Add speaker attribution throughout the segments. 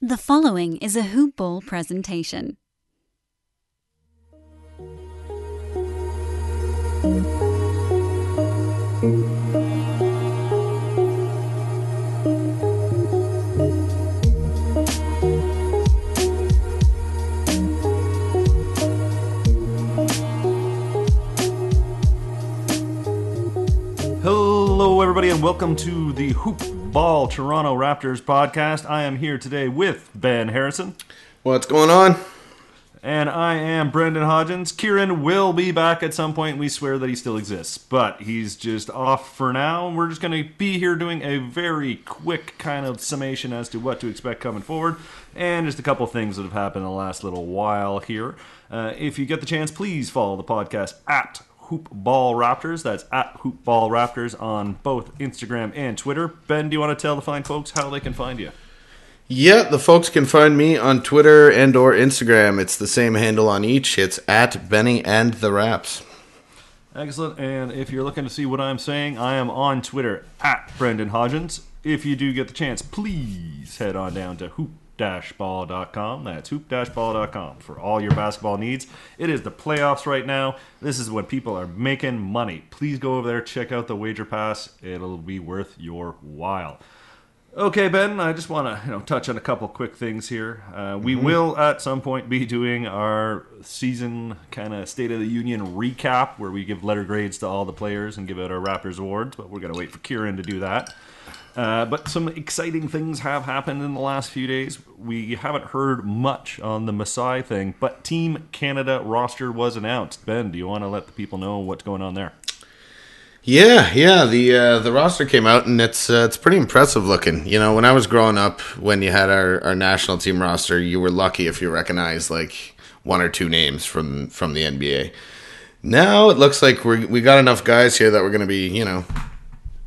Speaker 1: The following is a Hoop Ball presentation.
Speaker 2: Hello, everybody, and welcome to the Hoop Ball Toronto Raptors podcast. I am here today with Ben Harrison,
Speaker 3: What's going on?
Speaker 2: and I am Brendan Hodgins. Kieran will be back at some point. We swear that he still exists, but he's just off for now. We're just going to be here doing a very quick kind of summation as to what to expect coming forward, and just a couple things that have happened in the last little while here. Uh, if you get the chance, please follow the podcast at Hoop Ball Raptors. That's at Hoop Ball Raptors on both Instagram and Twitter. Ben, do you want to tell the fine folks how they can find you?
Speaker 3: Yeah, the folks can find me on Twitter and or Instagram. It's the same handle on each. It's at Benny and the Raps.
Speaker 2: Excellent. And if you're looking to see what I'm saying, I am on Twitter at Brendan Hodgins. If you do get the chance, please head on down to hoop-ball.com. That's hoop-ball.com for all your basketball needs. It is the playoffs right now. This is when people are making money. Please go over there, check out the wager pass. It'll be worth your while. Okay, Ben, I just want to you know touch on a couple quick things here. Uh, we will at some point be doing our season kind of State of the Union recap, where we give letter grades to all the players and give out our Raptors awards. But we're gonna wait for Kieran to do that. Uh, but some exciting things have happened in the last few days. We haven't heard much on the Masai thing, but Team Canada roster was announced. Ben, do you want to let the people know what's going on there?
Speaker 3: Yeah, yeah. The uh, the roster came out and it's uh, it's pretty impressive looking. You know, when I was growing up, when you had our, our national team roster, you were lucky if you recognized like one or two names from from the NBA. Now it looks like we we got enough guys here that we're going to be, you know,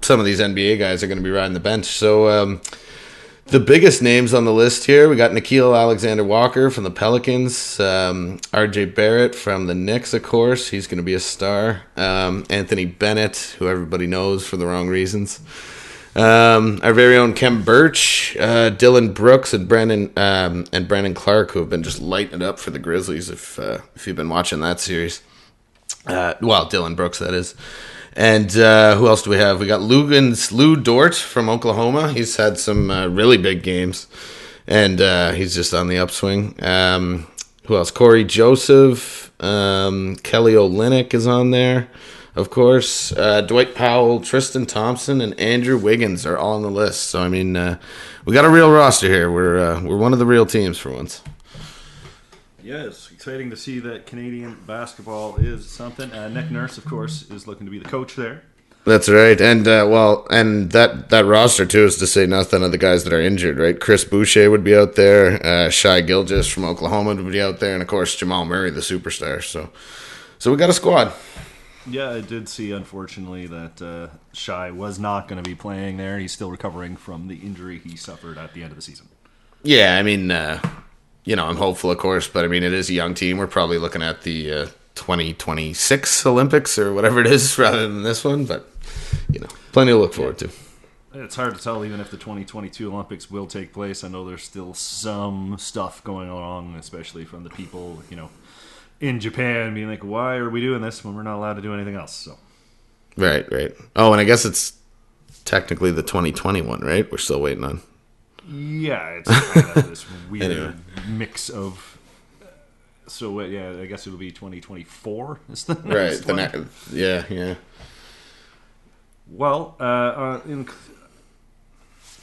Speaker 3: some of these NBA guys are going to be riding the bench. So um, the biggest names on the list here, we got Nickeil Alexander Walker from the Pelicans, um, RJ Barrett from the Knicks, of course. He's going to be a star. Um, Anthony Bennett, who everybody knows for the wrong reasons. Um, our very own Khem Birch, uh, Dillon Brooks, and Brandon um, and Brandon Clarke, who have been just lighting it up for the Grizzlies. If uh, if you've been watching that series, uh, well, Dillon Brooks, that is. And uh, who else do we have? We got Luguentz Lou Dort from Oklahoma. He's had some uh, really big games, and uh, he's just on the upswing. Um, who else? Cory Joseph, um, Kelly Olynyk is on there, of course. Uh, Dwight Powell, Tristan Thompson, and Andrew Wiggins are all on the list. So I mean, uh, we got a real roster here. We're uh, we're one of the real teams for once.
Speaker 2: Yeah, it's exciting to see that Canadian basketball is something. Uh, Nick Nurse, of course, is looking to be the coach there.
Speaker 3: That's right, and uh, well, and that that roster too is to say nothing of the guys that are injured, right? Chris Boucher would be out there, uh, Shai Gilgeous from Oklahoma would be out there, and of course Jamal Murray, the superstar. So, so we got a squad.
Speaker 2: Yeah, I did see, unfortunately, that uh, Shai was not going to be playing there. He's still recovering from the injury he suffered at the end of the season.
Speaker 3: Yeah, I mean, uh, you know, I'm hopeful, of course, but I mean, it is a young team. We're probably looking at the uh, 2026 Olympics or whatever it is, rather than this one. But you know, plenty to look forward to.
Speaker 2: It's hard to tell even if the 2022 Olympics will take place. I know there's still some stuff going on, especially from the people, you know, in Japan being like, why are we doing this when we're not allowed to do anything else? So,
Speaker 3: Right, right. Oh, and I guess it's technically the 2021, right? We're still waiting on.
Speaker 2: Yeah, it's kind of this weird
Speaker 3: Anyway.
Speaker 2: mix of. So, yeah, I guess it'll be 2024 is the next
Speaker 3: Right. The ne- yeah, yeah.
Speaker 2: Well, uh, uh, in,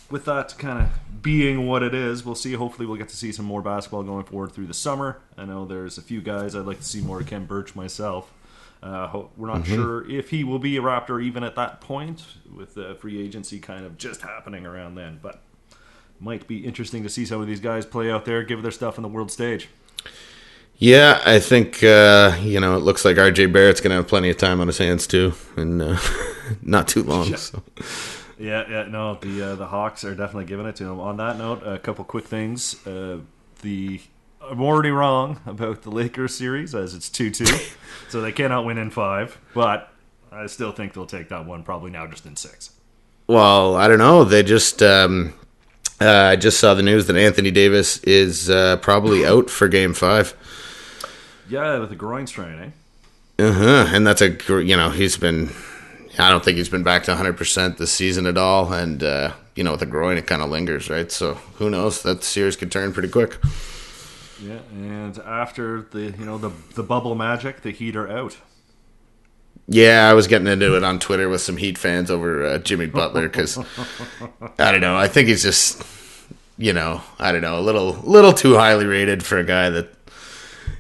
Speaker 2: with that kind of being what it is, we'll see. Hopefully, we'll get to see some more basketball going forward through the summer. I know there's a few guys I'd like to see more. Khem Birch myself. Uh, we're not sure if he will be a Raptor even at that point, with the free agency kind of just happening around then. But might be interesting to see some of these guys play out there, give their stuff on the world stage.
Speaker 3: Yeah, I think uh, you know it looks like RJ Barrett's gonna have plenty of time on his hands too, and uh, not too long. So.
Speaker 2: Yeah, yeah, no, the uh, the Hawks are definitely giving it to him. On that note, a couple quick things. Uh, the I'm already wrong about the Lakers series as it's two two, so they cannot win in five. But I still think they'll take that one probably now just in six.
Speaker 3: Well, I don't know. They just um, Uh, I just saw the news that Anthony Davis is uh, probably out for Game Five.
Speaker 2: Yeah, with the groin strain,
Speaker 3: eh? Uh huh. And that's a you know he's been. I don't think he's been back to 100 percent this season at all, and uh, you know with the groin it kind of lingers, right? So who knows? That series could turn pretty quick.
Speaker 2: Yeah, and after the you know the the bubble magic, the Heat are out.
Speaker 3: Yeah, I was getting into it on Twitter with some Heat fans over uh, Jimmy Butler because I don't know. I think he's just, you know, I don't know, a little little too highly rated for a guy that,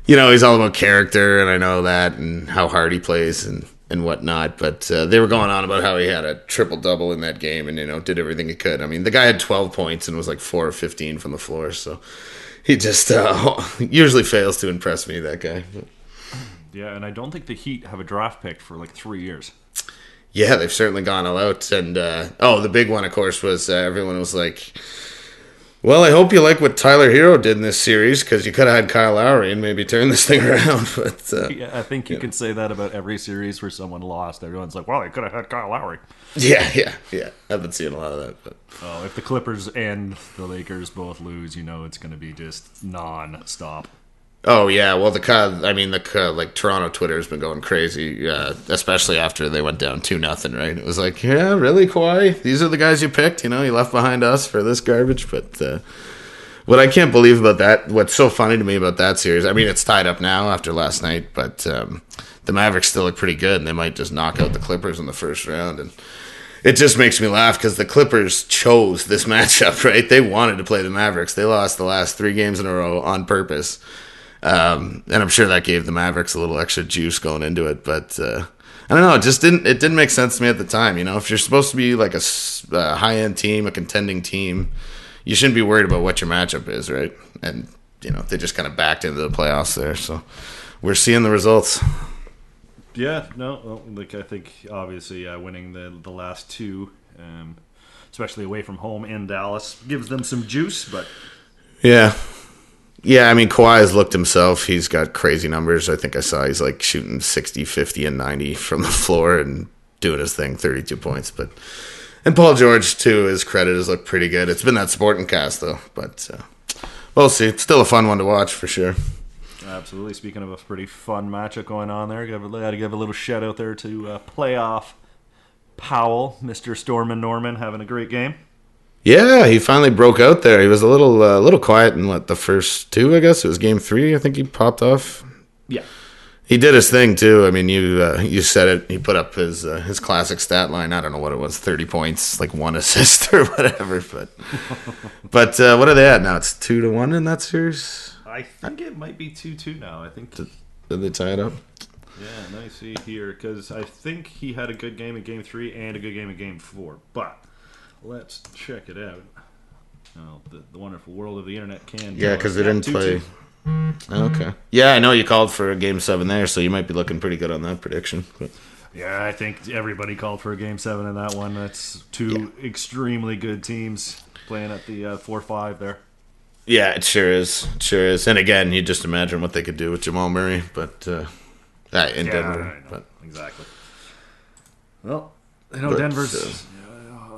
Speaker 3: you know, he's all about character, and I know that, and how hard he plays and and whatnot. But uh, they were going on about how he had a triple double in that game, and you know, did everything he could. I mean, the guy had twelve points and was like four or fifteen from the floor, so he just uh, usually fails to impress me. That guy. But.
Speaker 2: Yeah, and I don't think the Heat have a draft pick for like three years.
Speaker 3: Yeah, they've certainly gone all out. And uh, oh, the big one, of course, was uh, everyone was like, "Well, I hope you like what Tyler Herro did in this series because you could have had Kyle Lowry and maybe turn this thing around." But uh,
Speaker 2: yeah, I think you yeah. can say that about every series where someone lost. Everyone's like, "Well, they could have had Kyle Lowry."
Speaker 3: Yeah, yeah, yeah. I've been seeing a lot of that. But
Speaker 2: oh, if the Clippers and the Lakers both lose, you know it's going to be just non-stop.
Speaker 3: Oh yeah, well the I mean the like Toronto Twitter has been going crazy, uh, especially after they went down two nothing. Right? It was like, yeah, really, Kawhi. These are the guys you picked. You know, you left behind us for this garbage. But uh, what I can't believe about that, what's so funny to me about that series, I mean, it's tied up now after last night, but um, the Mavericks still look pretty good, and they might just knock out the Clippers in the first round. And it just makes me laugh because the Clippers chose this matchup. Right? They wanted to play the Mavericks. They lost the last three games in a row on purpose um, and I'm sure that gave the Mavericks a little extra juice going into it. But uh, I don't know. It just didn't. It didn't make sense to me at the time. You know, if you're supposed to be like a, a high end team, a contending team, you shouldn't be worried about what your matchup is, right? And you know, they just kind of backed into the playoffs there. So we're seeing the results.
Speaker 2: Yeah, no, well, like I think obviously uh, winning the the last two, um, especially away from home in Dallas, gives them some juice. But
Speaker 3: yeah, yeah, I mean, Kawhi has looked himself. He's got crazy numbers. I think I saw he's like shooting 60, 50, and 90 from the floor and doing his thing, 32 points. But And Paul George, too, his credit has looked pretty good. It's been that supporting cast, though. But uh, we'll see. It's still a fun one to watch for sure.
Speaker 2: Absolutely. Speaking of a pretty fun matchup going on there, got to give a little shout out there to uh, playoff Powell, Mr. Stormin' Norman, having a great game.
Speaker 3: Yeah, he finally broke out there. He was a little uh, little quiet in what the first two, I guess. It was game three. I think he popped off.
Speaker 2: Yeah,
Speaker 3: he did his thing too. I mean, you uh, you said it. He put up his uh, his classic stat line. I don't know what it was, thirty points, like one assist or whatever. But but uh, what are they at now? It's two to one in that series.
Speaker 2: I think it might be two two now. I think.
Speaker 3: Did, did they tie it up?
Speaker 2: Yeah, I see here because I think he had a good game in game three and a good game in game four, but let's check it out. Oh, the, the wonderful world of the internet can.
Speaker 3: Yeah, because they didn't play. Okay. Yeah, I know you called for a game seven there, so you might be looking pretty good on that prediction. But.
Speaker 2: Yeah, I think everybody called for a game seven in that one. That's two yeah. extremely good teams playing at the uh, four five there.
Speaker 3: Yeah, it sure is. It sure is. And again, you just imagine what they could do with Jamal Murray, but uh, in yeah, Denver. But
Speaker 2: exactly. Well, you know, but, Denver's uh,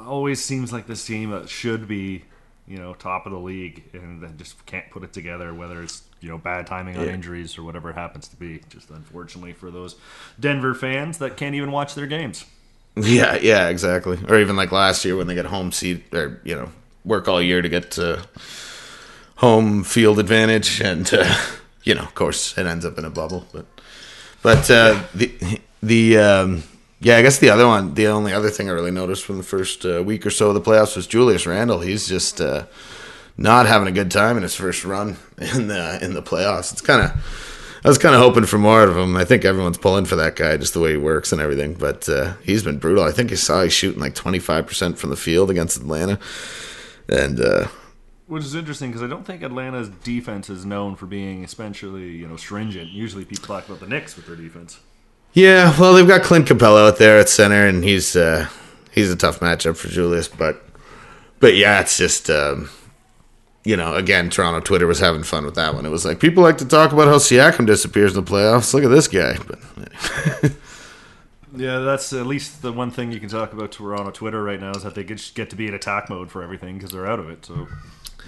Speaker 2: always seems like this team that should be, you know, top of the league and then just can't put it together. Whether it's you know bad timing on yeah. injuries or whatever it happens to be. Just unfortunately for those Denver fans that can't even watch their games.
Speaker 3: Yeah, yeah, exactly. Or even like last year when they get home seat or you know work all year to get to home field advantage, and uh, you know, of course, it ends up in a bubble. But but uh, the the um, yeah, I guess the other one, the only other thing I really noticed from the first uh, week or so of the playoffs was Julius Randle. He's just uh, not having a good time in his first run in the in the playoffs. It's kind of I was kind of hoping for more of him. I think everyone's pulling for that guy, just the way he works and everything. But uh, he's been brutal. I think you saw he's shooting like twenty five percent from the field against Atlanta, and. Uh,
Speaker 2: which is interesting because I don't think Atlanta's defense is known for being especially, you know, stringent. Usually, people talk about the Knicks with their defense.
Speaker 3: Yeah, well, they've got Clint Capela out there at center, and he's uh, he's a tough matchup for Julius. But but yeah, it's just um, you know, again, Toronto Twitter was having fun with that one. It was like people like to talk about how Siakam disappears in the playoffs. Look at this guy. But
Speaker 2: Yeah, that's at least the one thing you can talk about Toronto Twitter right now is that they get, to be in attack mode for everything because they're out of it. So,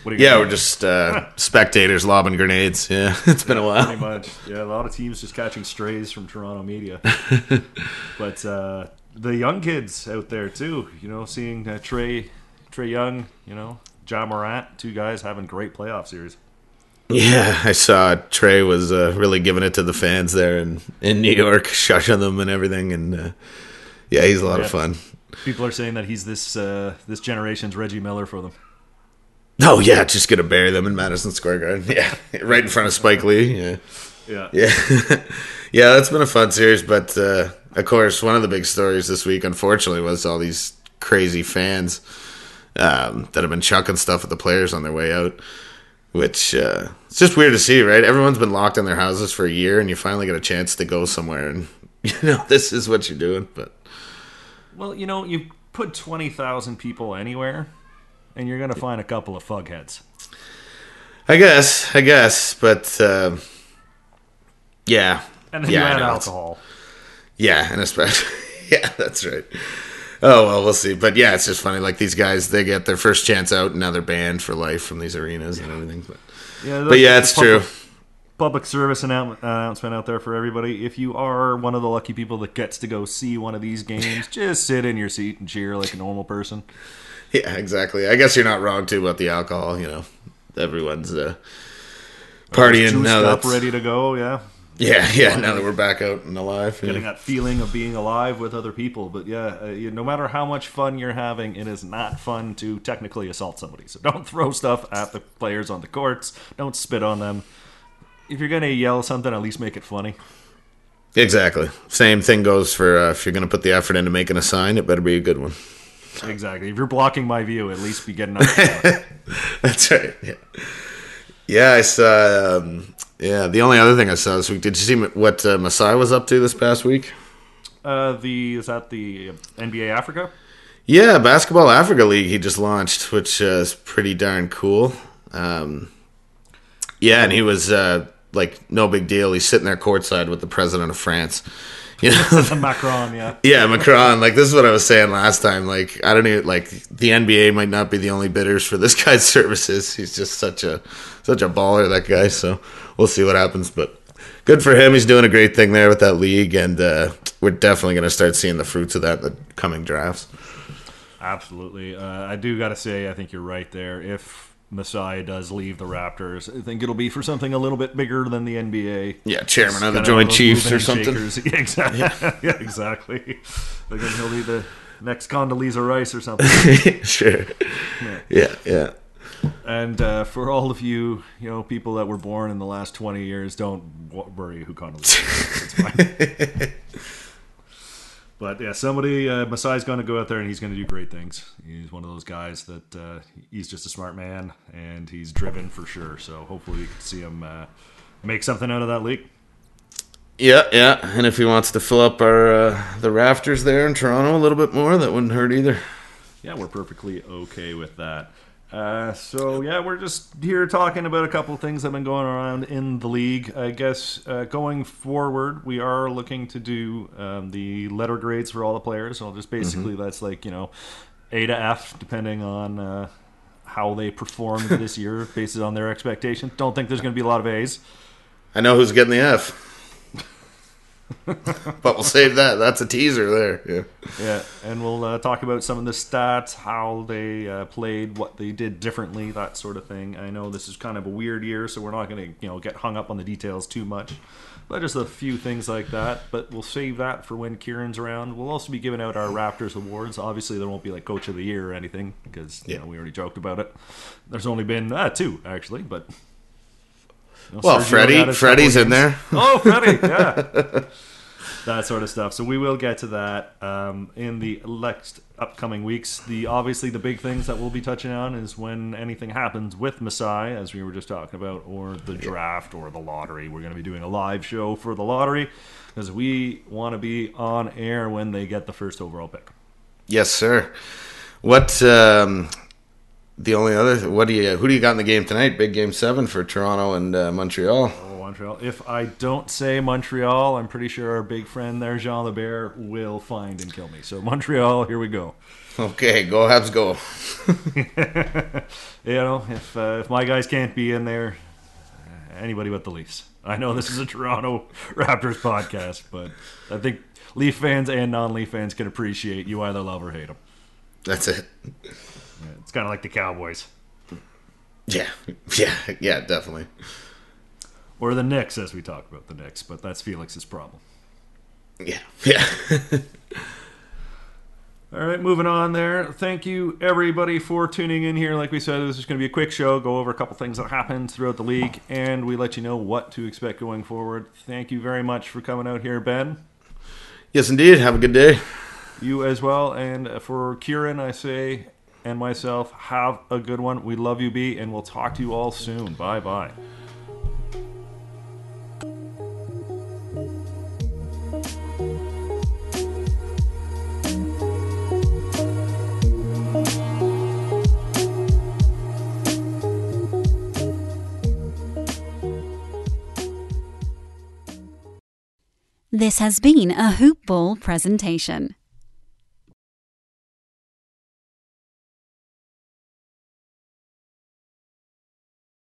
Speaker 3: Yeah, we're just uh, spectators lobbing grenades. Yeah, it's been a while.
Speaker 2: pretty much. Yeah, a lot of teams just catching strays from Toronto media. but uh, the young kids out there too, you know, seeing uh, Trey, Trey Young, you know, Ja Morant, two guys having great playoff series.
Speaker 3: Yeah, I saw Trey was uh, really giving it to the fans there in, in New York, shushing them and everything. And uh, yeah, he's a lot of fun.
Speaker 2: People are saying that he's this uh, this generation's Reggie Miller for them.
Speaker 3: Oh yeah, just gonna bury them in Madison Square Garden. Yeah, right in front of Spike Lee. Yeah,
Speaker 2: Yeah,
Speaker 3: yeah, yeah. That's been a fun series, but uh, of course, one of the big stories this week, unfortunately, was all these crazy fans um, that have been chucking stuff at the players on their way out. Which uh, it's just weird to see, right? Everyone's been locked in their houses for a year, and you finally get a chance to go somewhere, and you know this is what you're doing. But
Speaker 2: Well, you know, you put twenty thousand people anywhere, and you're gonna find a couple of fugheads.
Speaker 3: I guess, I guess, but uh, yeah,
Speaker 2: And then
Speaker 3: yeah,
Speaker 2: you add alcohol.
Speaker 3: Yeah, and especially yeah, that's right. Oh well, we'll see. But yeah, it's just funny. Like these guys, they get their first chance out, and now they're banned for life from these arenas and everything. But,
Speaker 2: Yeah,
Speaker 3: but yeah, it's true.
Speaker 2: public service annou- announcement out there for everybody. If you are one of the lucky people that gets to go see one of these games, just sit in your seat and cheer like a normal person.
Speaker 3: Yeah, exactly. I guess you're not wrong too about the alcohol. You know, everyone's uh, partying now.
Speaker 2: up,
Speaker 3: That's,
Speaker 2: ready to go. Yeah,
Speaker 3: Yeah, yeah. Now that we're back out and alive. yeah.
Speaker 2: getting that feeling of being alive with other people. But yeah, uh, you, no matter how much fun you're having, it is not fun to technically assault somebody. So don't throw stuff at the players on the courts. Don't spit on them. If you're gonna yell something, at least make it funny.
Speaker 3: Exactly. Same thing goes for uh, if you're going to put the effort into making a sign, it better be a good one.
Speaker 2: Exactly. If you're blocking my view, at least be getting up.
Speaker 3: That's right. Yeah. Yeah, I saw. Um, yeah, the only other thing I saw this week. Did you see what uh, Masai was up to this past week?
Speaker 2: Uh, the is that the NBA Africa?
Speaker 3: Yeah, Basketball Africa League he just launched, which uh, is pretty darn cool. Um, yeah, and he was uh, like no big deal. He's sitting there courtside with the president of France. You know,
Speaker 2: Macron, yeah.
Speaker 3: Yeah, Macron. Like this is what I was saying last time. Like I don't even like the NBA might not be the only bidders for this guy's services. He's just such a such a baller, that guy. So we'll see what happens. But good for him. He's doing a great thing there with that league, and uh, we're definitely going to start seeing the fruits of that in the coming drafts.
Speaker 2: Absolutely. Uh, I do got to say, I think you're right there. If Masai does leave the Raptors, I think it'll be for something a little bit bigger than the NBA.
Speaker 3: Yeah, chairman of the Joint
Speaker 2: those
Speaker 3: Chiefs or something.
Speaker 2: Yeah, exactly. Yeah, exactly. Like he'll be the next Condoleezza Rice or something.
Speaker 3: sure. Yeah, yeah.
Speaker 2: And uh, for all of you, you know, people that were born in the last 20 years, don't w- worry who Condoleezza is. It's fine. But yeah, somebody, uh, Masai's going to go out there and he's going to do great things. He's one of those guys that uh, he's just a smart man and he's driven for sure. So hopefully we can see him uh, make something out of that league.
Speaker 3: Yeah, yeah. And if he wants to fill up our uh, the rafters there in Toronto a little bit more, that wouldn't hurt either.
Speaker 2: Yeah, we're perfectly okay with that. Uh, so yeah, we're just here talking about a couple things that have been going around in the league. I guess uh, going forward, we are looking to do um, the letter grades for all the players. So just basically that's like you know A to F, depending on uh, how they performed this year, based on their expectations. Don't think there's going to be a lot of A's.
Speaker 3: I know who's getting the F. but we'll save that. That's a teaser there. Yeah.
Speaker 2: Yeah, and we'll uh, talk about some of the stats, how they uh, played, what they did differently, that sort of thing. I know this is kind of a weird year, so we're not going to you know get hung up on the details too much, but just a few things like that. But we'll save that for when Kieran's around. We'll also be giving out our Raptors awards. Obviously, there won't be like Coach of the Year or anything because you
Speaker 3: Yeah.
Speaker 2: know we already joked about it. There's only been uh, two actually, but. You know,
Speaker 3: Well,
Speaker 2: Sergio
Speaker 3: Freddie,
Speaker 2: had
Speaker 3: Freddie's in there.
Speaker 2: Oh, Freddie, yeah. that sort of stuff. So we will get to that um, in the next upcoming weeks. The obviously the big things that we'll be touching on is when anything happens with Masai, as we were just talking about, or the draft or the lottery. We're going to be doing a live show for the lottery because we want to be on air when they get the first overall pick.
Speaker 3: Yes, sir. What? Um, the only other. What do you? Who do you got in the game tonight? Big game seven for Toronto and uh, Montreal.
Speaker 2: Oh, Montreal. If I don't say Montreal, I'm pretty sure our big friend there, Jean Lebert, will find and kill me. So Montreal, here we go.
Speaker 3: Okay, go Habs, go.
Speaker 2: You know, if uh, if my guys can't be in there, anybody but the Leafs. I know this is a Toronto Raptors podcast, but I think Leaf fans and non-Leaf fans can appreciate you either love or hate them.
Speaker 3: That's it.
Speaker 2: It's kind of like the Cowboys
Speaker 3: Yeah, yeah, yeah, definitely.
Speaker 2: or the Knicks, as we talk about the Knicks, but that's Felix's problem.
Speaker 3: Yeah, yeah.
Speaker 2: All right, moving on there. Thank you, everybody, for tuning in here. Like we said, this is going to be a quick show, go over a couple things that happened throughout the league, and we let you know what to expect going forward. Thank you very much for coming out here, Ben.
Speaker 3: yes, indeed. Have a good day.
Speaker 2: You as well. And for Kieran, I say, and myself, have a good one. We love you, B, and we'll talk to you all soon. Bye bye.
Speaker 1: This has been a Hoop Ball presentation.